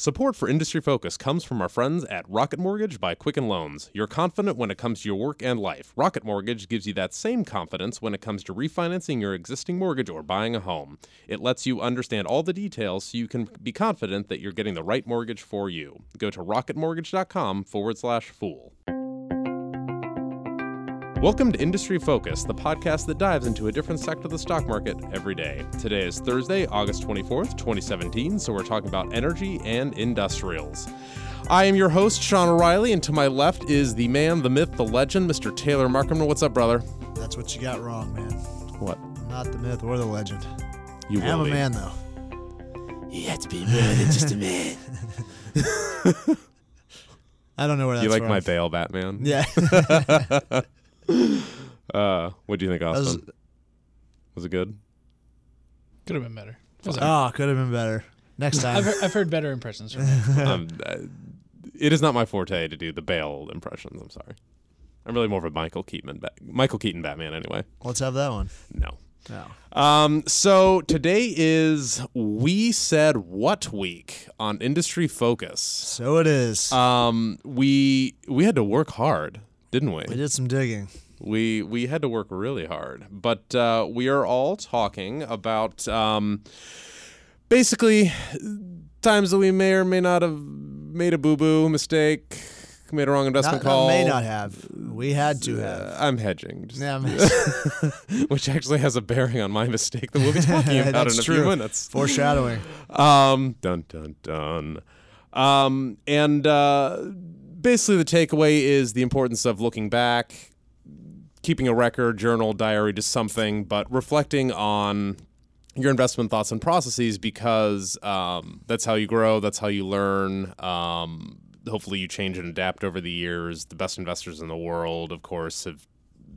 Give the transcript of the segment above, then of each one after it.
Support for Industry Focus comes from our friends at Rocket Mortgage by Quicken Loans. You're confident when it comes to your work and life. Rocket Mortgage gives you that same confidence when it comes to refinancing your existing mortgage or buying a home. It lets you understand all the details so you can be confident that you're getting the right mortgage for you. Go to rocketmortgage.com forward slash fool. Welcome to Industry Focus, the podcast that dives into a different sector of the stock market every day. Today is Thursday, August 24th, 2017, so we're talking about energy and industrials. I am your host, Sean O'Reilly, and to my left is the man, the myth, the legend, Mr. Taylor Muckerman. What's up, brother? That's what you got wrong, man. What? I'm not the myth or the legend. You I am a be. man, though. You have to be more than just a man. I don't know where that's You like from. my Bale Batman? Yeah. Uh, what do you think, Austin? Was it good? Could have been better. It was all right. oh, could have been better. Next time. I've, heard, I've heard better impressions from him. um, uh, it is not my forte to do the Bale impressions. I'm sorry. I'm really more of a Michael Keaton, ba- Michael Keaton Batman. Anyway, Let's have that one. no. No. Um, so today is we said what week on Industry Focus. So it is. Um, we we had to work hard, didn't we? we did some digging. We we had to work really hard, but uh, we are all talking about um, basically times that we may or may not have made a boo boo mistake, made a wrong investment Not, not call. may not have. We had to Uh, have. I'm hedging, just- Yeah, man. which actually has a bearing on my mistake that we'll be talking about in a few true. minutes. Foreshadowing. Um, dun dun dun. Um, and uh, basically, the takeaway is the importance of looking back, keeping a record, journal, diary, just something, but reflecting on your investment thoughts and processes because um, that's how you grow, that's how you learn. Um, hopefully, you change and adapt over the years. The best investors in the world, of course, have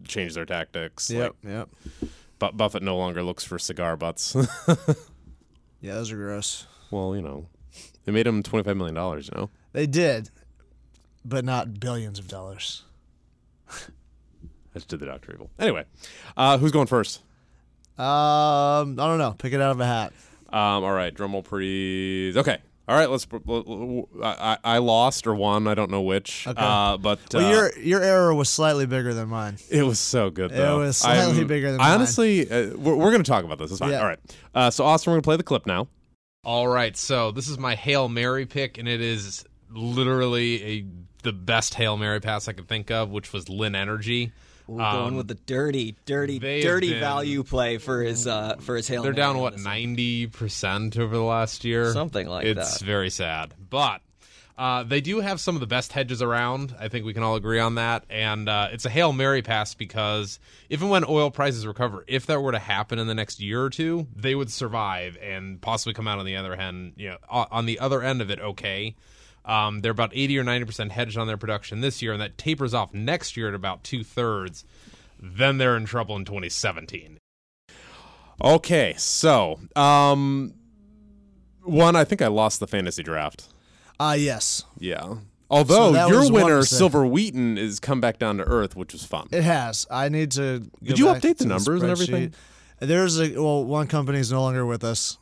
changed their tactics. Yep. Yep. But Buffett no longer looks for cigar butts. Yeah, those are gross. well, you know, they made him twenty-five million dollars. You know. They did, but not billions of dollars. I just did the Doctor Evil. Anyway, uh, who's going first? Um, I don't know. Pick it out of a hat. Um, all right, drum roll, please. Okay. All right, let's. I, I lost or won. I don't know which. Okay. Uh, but Well, uh, your your error was slightly bigger than mine. it was so good It was slightly I'm- bigger than I mine. honestly, uh, we're, we're going to talk about this. It's fine. Yeah. All right. Uh, so Austin, we're going to play the clip now. All right, so this is my Hail Mary pick, and it is literally a the best Hail Mary pass I could think of, which was Linn Energy. Um, going with the dirty, dirty, dirty been- value play for his uh for his hail. They're down what ninety percent over the last year, Something like it's that. It's very sad, but. Uh, they do have some of the best hedges around. I think we can all agree on that. And uh, it's a Hail Mary pass because even when oil prices recover, if that were to happen in the next year or two, they would survive and possibly come out on the other end, you know, on the other end of it okay. Um, they're about 80 or 90% hedged on their production this year, and that tapers off next year at about two thirds. Then they're in trouble in 2017. Okay, so um, one, I think I lost the fantasy draft. Ah, yes, Yeah. Although that your winner. Silver Wheaton, is come back down to earth, which was fun. it has. I need to. go Did you update the to numbers and everything? There's a well, one company is no longer with us,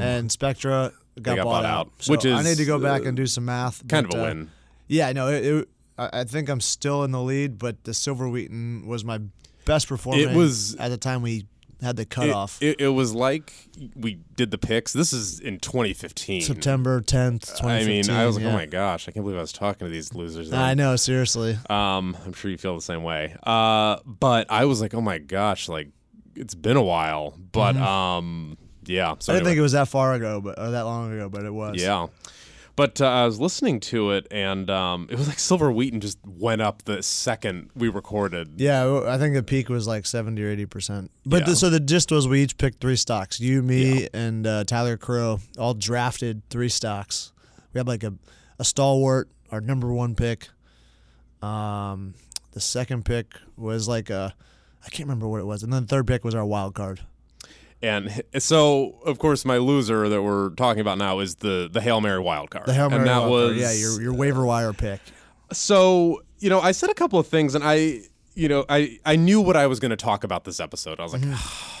and Spectra got, got bought, bought out. So which I need to go back uh, and do some math. kind but, of a uh, win. Yeah, no, it, it, I think I'm still in the lead, but the Silver Wheaton was my best performing. was- at the time we had the cutoff. it, it was like we did the picks. This is in 2015. September 10th, 2015. I mean, I was like, yeah. oh my gosh, I can't believe I was talking to these losers. then. I know, seriously. Um, I'm sure you feel the same way. Uh, but I was like, oh my gosh, like it's been a while. But um, yeah. So I didn't anyway. think it was that far ago, but or that long ago, but it was. Yeah. But uh, I was listening to it, and um, it was like Silver Wheaton just went up the second we recorded. Yeah, I think the peak was like 70 or 80%. But Yeah. the, so the gist was we each picked three stocks. You, me, and uh, Tyler Crowe all drafted three stocks. We had like a, a stalwart, our number one pick. Um, the second pick was like a, I can't remember what it was. And then the third pick was our wild card. And so, of course, my loser that we're talking about now is the the Hail Mary wild card. The Hail Mary and that was card. Yeah, your, your waiver wire pick. so you know I said a couple of things, and I you know I I knew what I was going to talk about this episode. I was like. Mm-hmm.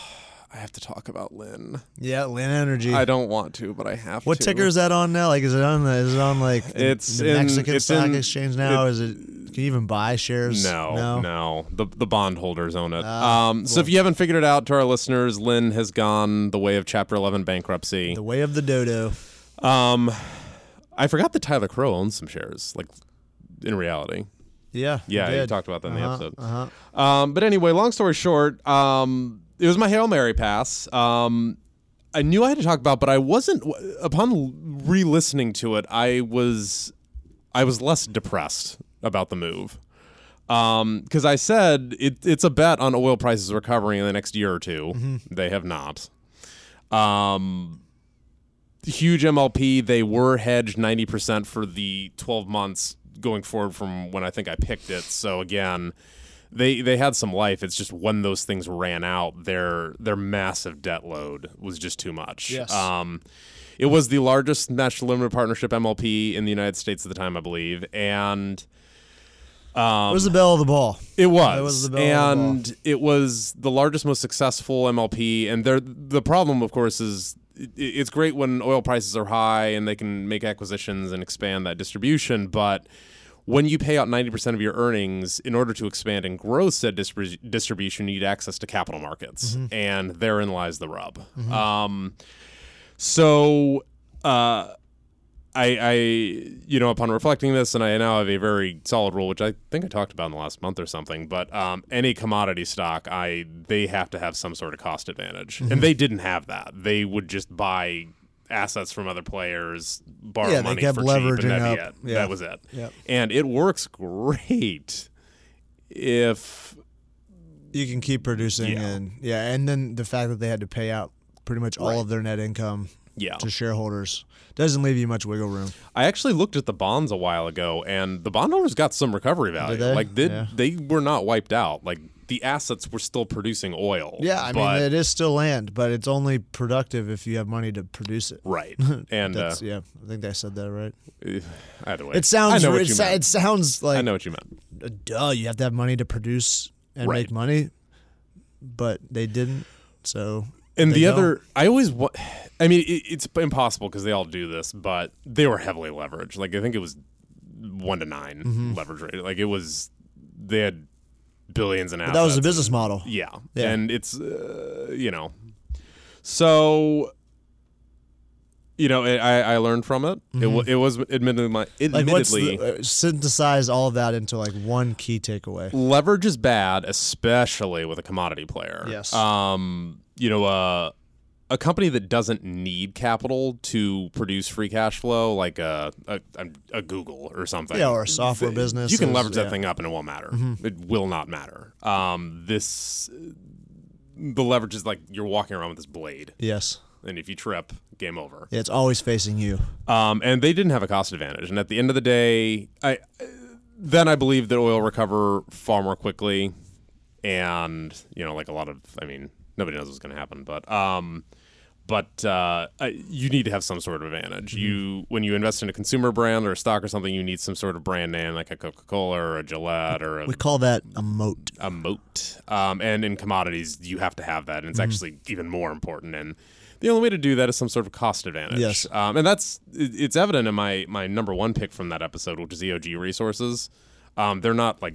I have to talk about Linn. Yeah, Linn Energy. I don't want to, but I have what to. What ticker is that on now? Like, is it on the? Is it on like the, It's the in- Mexican it's stock in- exchange now? it- is it? Can you even buy shares? No, no. no, The the bondholders own it. Ah, um, so if you haven't figured it out, to our listeners, Linn has gone the way of Chapter 11 bankruptcy. The way of the dodo. Um, I forgot that Tyler Crowe owns some shares. Like in reality, Yeah. yeah, you talked about that in the Uh-huh, episode. Uh-huh. Um, but anyway, long story short, um, it was my Hail Mary pass. Um, I knew I had to talk about, but I wasn't. Upon re-listening to it, I was, I was less depressed about the move, because I said it, it's a bet on oil prices recovering in the next year or 2 They have not. Um, huge MLP. They were hedged ninety percent for the twelve months going forward from when I think I picked it. So again, they they had some life. It's just when those things ran out, their their massive debt load was just too much. Yes. Um, it was the largest national limited partnership MLP in the United States at the time, I believe, and It was the belle of the ball. it was, That was the belle of the and it was the largest, most successful MLP. And the problem, of course, is it, it's great when oil prices are high and they can make acquisitions and expand that distribution. But when you pay out ninety percent of your earnings in order to expand and grow said distrib- distribution, you need access to capital markets, and therein lies the rub. Um, so. Uh, I, I, you know, upon reflecting this, and I now have a very solid rule, which I think I talked about in the last month or something. But um, any commodity stock, I they have to have some sort of cost advantage, Mm-hmm. and they didn't have that. They would just buy assets from other players, borrow Yeah, they money kept for cheap, and that'd be up. it. Yeah. That was it. Yep. And it works great if You can keep producing, Yeah. and yeah, and then the fact that they had to pay out pretty much all Right. of their net income yeah. to shareholders doesn't leave you much wiggle room. I actually looked at the bonds a while ago, and the bondholders got some recovery value. they? Like they Yeah. they were not wiped out. Like the assets were still producing oil. Yeah, I mean it is still land, but it's only productive if you have money to produce it. right. And uh, yeah, I think I said that right. either way, It sounds. I know what it, you sa- meant. it sounds like I know what you meant. uh, duh. You have to have money to produce and Right. make money, but they didn't. So And they the don't. other, I always, wa- I mean, it, it's impossible because they all do this, but they were heavily leveraged. Like I think it was one to 9 Mm-hmm. leverage rate. Like it was, they had billions in But assets. that was the business model. Yeah. Yeah. And it's, uh, you know, so, you know, it, I, I learned from it. It, wa it was admittedly, my, Mm-hmm. Like admittedly, the, uh, synthesize all of that into like one key takeaway? leverage is bad, especially with a commodity player. Yes. Um, you know, uh, a company that doesn't need capital to produce free cash flow, like a a, a Google or something. Yeah, or a software th- business You can leverage yeah. that thing up and it won't matter. It will not matter. Um, this the leverage is like you're walking around with this blade, Yes. and if you trip, game over. Yeah, it's always facing you. Um, and they didn't have a cost advantage. And at the end of the day, I then I believe that oil recover far more quickly. And you know, like a lot of, I mean, nobody knows what's going to happen, but um, but uh, you need to have some sort of advantage. Mm-hmm. You when you invest in a consumer brand or a stock or something, you need some sort of brand name, like a Coca Cola or a Gillette or a We call that a moat. a moat. Um, and in commodities, you have to have that, and Mm-hmm. it's actually even more important. And the only way to do that is some sort of cost advantage. Yes. Um, and that's it's evident in my my number one pick from that episode, which is EOG Resources. Um, they're not like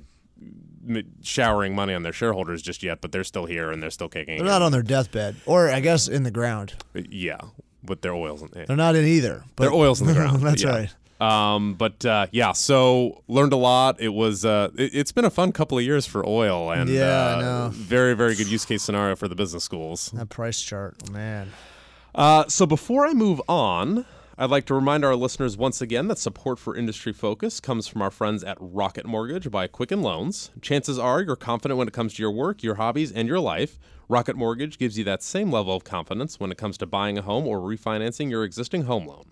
showering money on their shareholders just yet, but they're still here and they're still kicking. They're not on their deathbed, or I guess in the ground. yeah, with their oils. In, They're not in either. But their oils in the ground. That's yeah. right. Um, but uh, yeah, so learned a lot. It was uh, it, it's been a fun couple of years for oil, and Yeah, uh, very very good use case scenario for the business schools. That price chart, man. Uh, so before I move on, I'd like to remind our listeners once again that support for Industry Focus comes from our friends at Rocket Mortgage by Quicken Loans. Chances are you're confident when it comes to your work, your hobbies, and your life. Rocket Mortgage gives you that same level of confidence when it comes to buying a home or refinancing your existing home loan.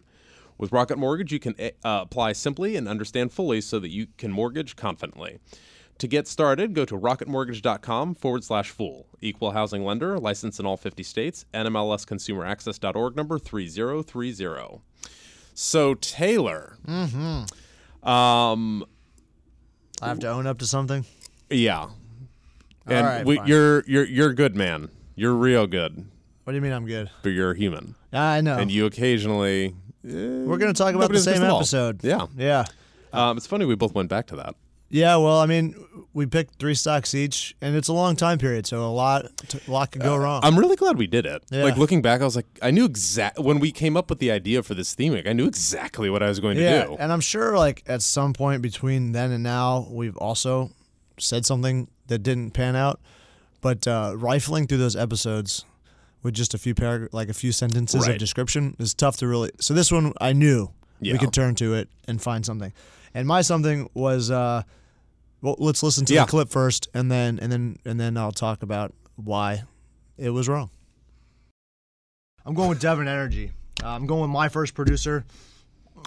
With Rocket Mortgage, you can uh, apply simply and understand fully so that you can mortgage confidently. To get started, go to rocketmortgage.com forward slash fool. Equal housing lender, licensed in all 50 states, NMLSconsumeraccess.org number 3030. So, Taylor. Mm-hmm. Um, I have to own up to something. yeah. And right, we, you're you're you're good, man. You're real good. What do you mean I'm good? but you're a human, I know. and you occasionally. We're going to talk about the same episode. Yeah, Yeah. um, it's funny we both went back to that. Yeah, well, I mean, we picked three stocks each, and it's a long time period, so a lot, a lot could go wrong. I'm really glad we did it. Yeah. Like looking back, I was like, I knew exact when we came up with the idea for this theming. I knew exactly what I was going to yeah, do. and I'm sure, like at some point between then and now, we've also said something that didn't pan out. But uh, rifling through those episodes with just a few parag- like a few sentences Right. of description is tough to really. So this one, I knew Yeah. we could turn to it and find something. And my something was, uh, well, let's listen to Yeah. the clip first, and then and then and then I'll talk about why it was wrong. I'm going with Devon Energy. Uh, I'm going with my first producer.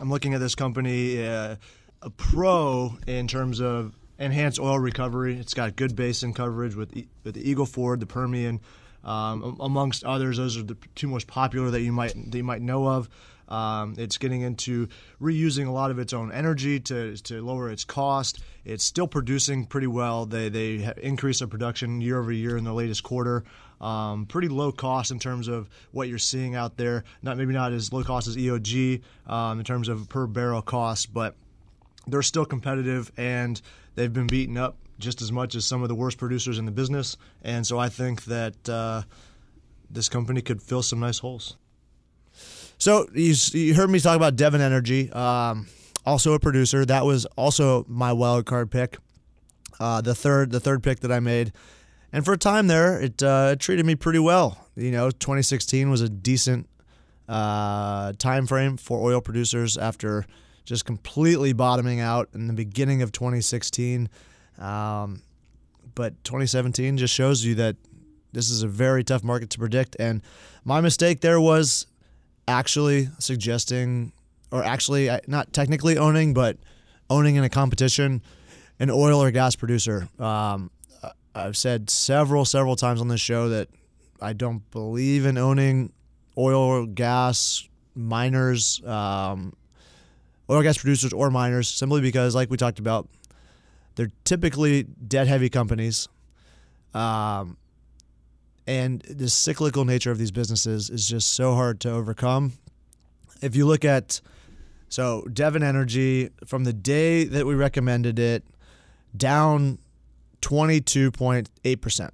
I'm looking at this company, uh, a pro in terms of enhanced oil recovery. It's got good basin coverage with, E- with the Eagle Ford, the Permian, um, amongst others. Those are the two most popular that you might that you might know of. Um, it's getting into reusing a lot of its own energy to, to lower its cost. It's still producing pretty well. They they have increased their production year over year in the latest quarter. Um, pretty low cost in terms of what you're seeing out there. Not maybe not as low cost as EOG um, in terms of per barrel cost, but they're still competitive and they've been beaten up just as much as some of the worst producers in the business. And so I think that uh, this company could fill some nice holes. So you, you heard me talk about Devon Energy, um, also a producer. That was also my wild card pick, uh, the third the third pick that I made. And for a time there, it, uh, treated me pretty well. You know, 2016 was a decent uh, time frame for oil producers after just completely bottoming out in the beginning of 2016. Um, but 2017 just shows you that this is a very tough market to predict. And my mistake there was actually suggesting, or actually not technically owning, but owning in a competition, an oil or gas producer. Um, I've said several, several times on this show that I don't believe in owning oil or gas miners, um, oil and gas producers or miners, simply because, like we talked about, they're typically debt heavy companies. Um, and the cyclical nature of these businesses is just so hard to overcome. If you look at, so Devon Energy, from the day that we recommended it, down 22.8%.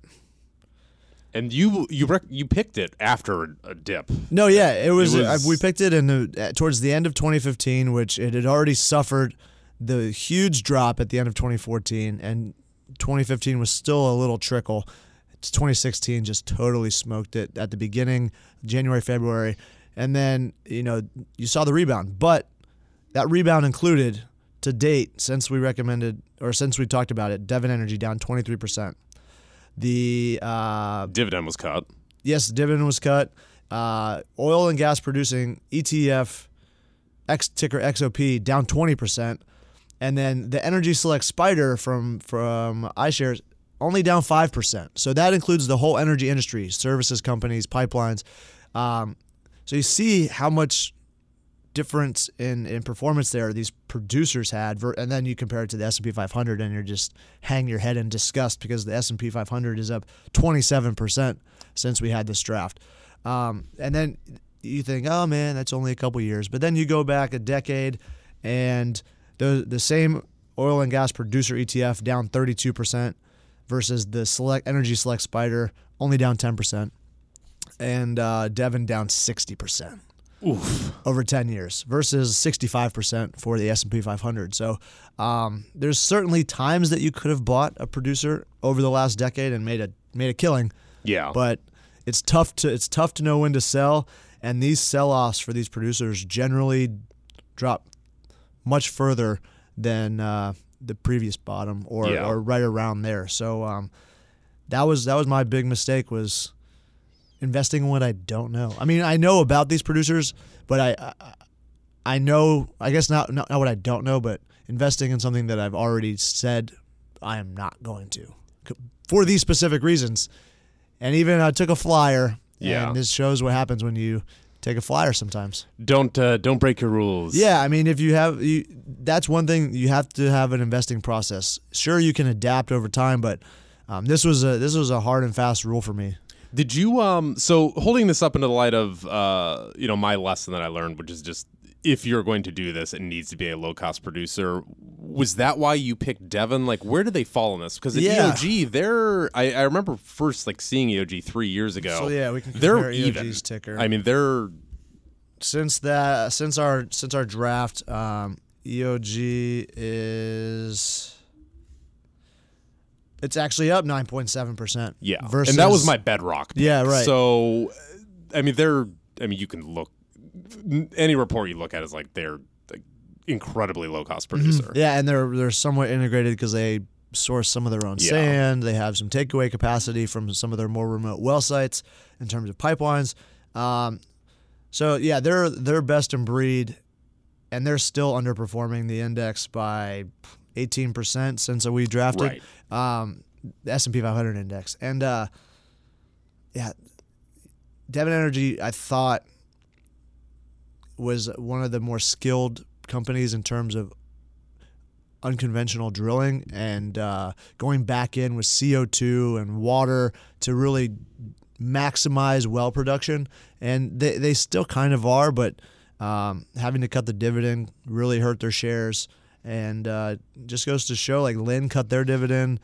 And you you rec- you picked it after a, dip. No, yeah, it was. It uh, was- we picked it in the, uh, towards the end of 2015, which it had already suffered the huge drop at the end of 2014, and 2015 was still a little trickle. It's 2016 just totally smoked it at the beginning, January, February, and then you know you saw the rebound, but that rebound included to date since we recommended or since we talked about it, Devon Energy down 23 percent. The uh, Dividend was cut. yes, dividend was cut. Uh, oil and gas producing ETF, X ticker XOP down twenty percent, and then the Energy Select Spider from from iShares only down five percent. So that includes the whole energy industry, services companies, pipelines. Um, so you see how much difference in, in performance there these producers had and then you compare it to the S&P 500 and you're just hang your head in disgust because the S&P 500 is up 27% since we had this draft um, and then you think oh man that's only a couple years but then you go back a decade and the the same oil and gas producer ETF down 32% versus the select energy select spider only down 10% and uh, Devon down 60% over 10 years versus 65% for the S&P 500. So um, there's certainly times that you could have bought a producer over the last decade and made a made a killing, Yeah. but it's tough to it's tough to know when to sell. And these sell-offs for these producers generally drop much further than uh, the previous bottom or, Yeah. or right around there. So um, that was that was my big mistake was investing in what I don't know. I mean, I know about these producers, but I I, I know I guess not, not not what I don't know, but investing in something that I've already said I am not going to for these specific reasons. And even I took a flyer. Yeah. And this shows what happens when you take a flyer sometimes. don't uh, don't break your rules. Yeah, I mean, if you have you, that's one thing you have to have an investing process. Sure, you can adapt over time, but um, this was a this was a hard and fast rule for me. Did you um so holding this up into the light of uh you know my lesson that I learned, which is just if you're going to do this, it needs to be a low cost producer. Was that why you picked Devon? Like, where do they fall in this? Because at Yeah. EOG, they're I, I remember first like seeing EOG three years ago. So, yeah, we can they're compare even. EOG's ticker. I mean, they're since that since our since our draft, um, EOG is it's actually up nine point seven percent. yeah, versus and that was my bedrock. pick. Yeah, right. So, I mean, they're. I mean, you can look any report you look at is like they're like incredibly low cost producer. Mm-hmm. yeah, and they're they're somewhat integrated because they source some of their own Yeah. sand. They have some takeaway capacity from some of their more remote well sites in terms of pipelines. Um, so yeah, they're they're best in breed, and they're still underperforming the index by eighteen percent since we drafted. Um, the S and P 500 index, and uh, yeah, Devon Energy, I thought was one of the more skilled companies in terms of unconventional drilling and uh, going back in with CO2 and water to really maximize well production. And they, they still kind of are, but um, having to cut the dividend really hurt their shares. And uh, just goes to show like Linn cut their dividend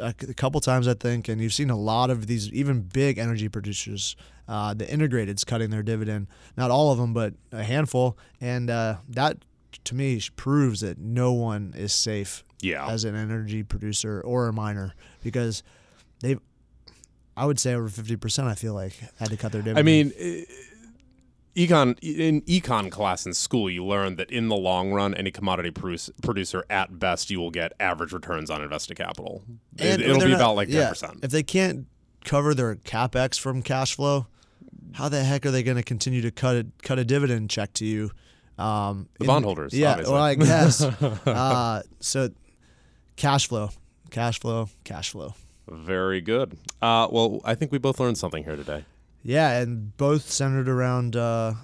a couple times, I think. And you've seen a lot of these, even big energy producers, uh, the integrateds cutting their dividend. Not all of them, but a handful. And uh, that to me proves that no one is safe Yeah. as an energy producer or a miner because they've I would say over 50% I feel like had to cut their dividend. I mean, eh, econ in econ class in school, you learn that in the long run, any commodity produce, producer at best you will get average returns on invested capital. And it, will be not- about like ten yeah, percent. If they can't cover their capex from cash flow, how the heck are they going to continue to cut a, cut a dividend check to you? Um, The bondholders, Yeah, obviously. well, I guess. uh, so cash flow, cash flow, cash flow. Very good. Uh, well, I think we both learned something here today. Yeah, and both centered around uh,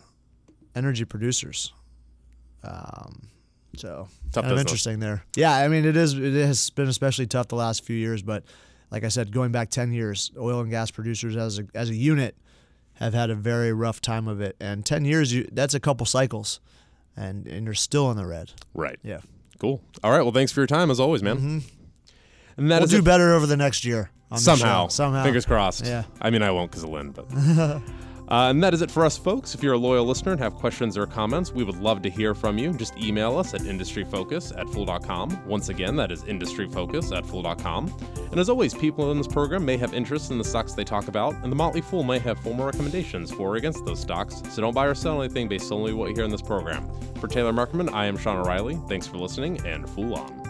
energy producers. Um, so Tough kind of interesting there. Yeah, I mean it is. It has been especially tough the last few years, but like I said, going back ten years, oil and gas producers as a as a unit have had a very rough time of it. And ten years, you that's a couple cycles, and and you're still in the red. Right. Yeah, Cool. All right. Well, thanks for your time as always, man. Mm-hmm. And that we'll do it better over the next year. somehow. somehow. Fingers crossed. Yeah. I mean, I won't because of Linn, but. uh, and that is it for us, folks. If you're a loyal listener and have questions or comments, we would love to hear from you. Just email us at industryfocus at fool.com. Once again, that is industryfocus at fool.com. And as always, people in this program may have interest in the stocks they talk about, and the Motley Fool may have formal recommendations for or against those stocks. So don't buy or sell anything based solely on what you hear in this program. For Taylor Muckerman, I am Sean O'Reilly. Thanks for listening, and Fool on.